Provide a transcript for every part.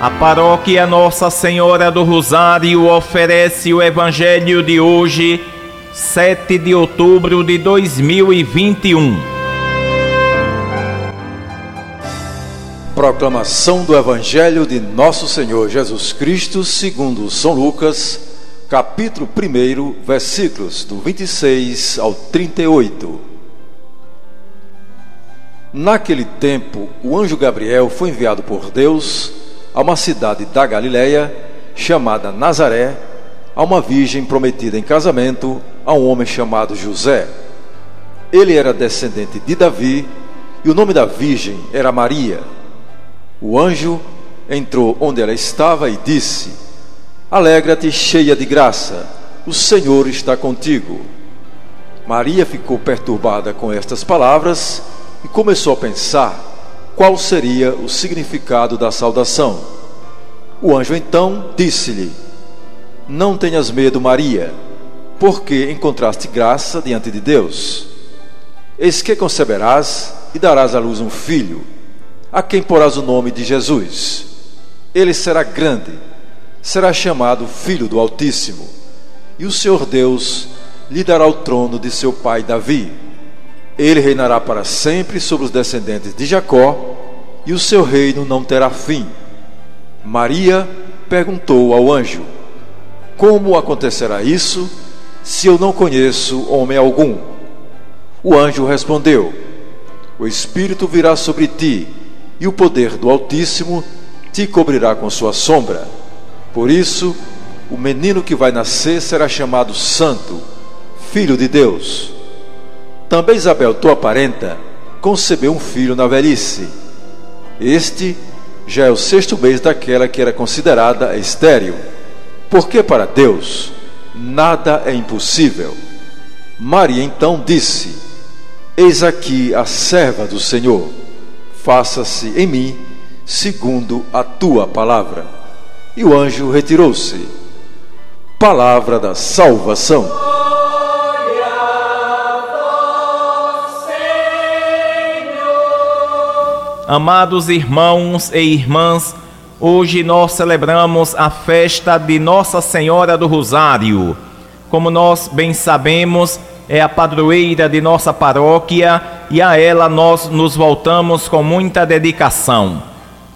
A paróquia Nossa Senhora do Rosário oferece o Evangelho de hoje, 7 de outubro de 2021. Proclamação do Evangelho de Nosso Senhor Jesus Cristo, segundo São Lucas, capítulo 1, versículos do 26 ao 38. Naquele tempo, o anjo Gabriel foi enviado por Deus a uma cidade da Galiléia chamada Nazaré, a uma virgem prometida em casamento a um homem chamado José. Ele era descendente de Davi e o nome da virgem era Maria. O anjo entrou onde ela estava e disse: Alegra-te, cheia de graça, o Senhor está contigo. Maria ficou perturbada com estas palavras e começou a pensar qual seria o significado da saudação. O anjo então disse-lhe: Não tenhas medo, Maria, porque encontraste graça diante de Deus. Eis que conceberás e darás à luz um filho, a quem porás o nome de Jesus. Ele será grande, será chamado Filho do Altíssimo, e o Senhor Deus lhe dará o trono de seu pai Davi ele reinará para sempre sobre os descendentes de Jacó, e o seu reino não terá fim. Maria perguntou ao anjo: Como acontecerá isso, se eu não conheço homem algum? O anjo respondeu: O Espírito virá sobre ti, e o poder do Altíssimo te cobrirá com sua sombra. Por isso, o menino que vai nascer será chamado Santo, Filho de Deus. Também Isabel, tua parenta, concebeu um filho na velhice. Este já é o sexto mês daquela que era considerada estéril, porque para Deus nada é impossível. Maria então disse: Eis aqui a serva do Senhor, faça-se em mim segundo a tua palavra. E o anjo retirou-se. Palavra da salvação. Amados irmãos e irmãs, hoje nós celebramos a festa de Nossa Senhora do Rosário. Como nós bem sabemos, é a padroeira de nossa paróquia e a ela nós nos voltamos com muita dedicação.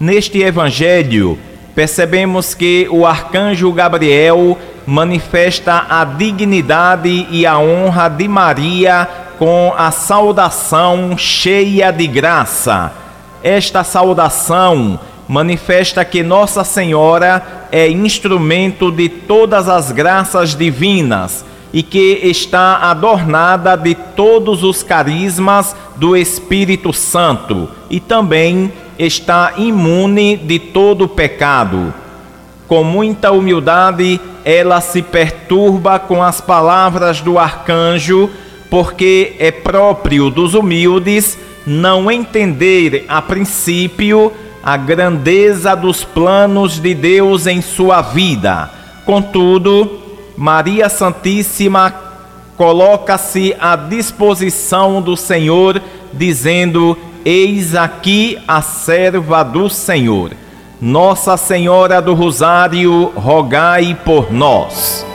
Neste evangelho, percebemos que o arcanjo Gabriel manifesta a dignidade e a honra de Maria com a saudação cheia de graça esta saudação manifesta que Nossa Senhora é instrumento de todas as graças divinas e que está adornada de todos os carismas do Espírito Santo e também está imune de todo pecado. Com muita humildade, ela se perturba com as palavras do arcanjo, porque é próprio dos humildes não entender a princípio a grandeza dos planos de Deus em sua vida. Contudo, Maria Santíssima coloca-se à disposição do Senhor, dizendo: Eis aqui a serva do Senhor. Nossa Senhora do Rosário, rogai por nós.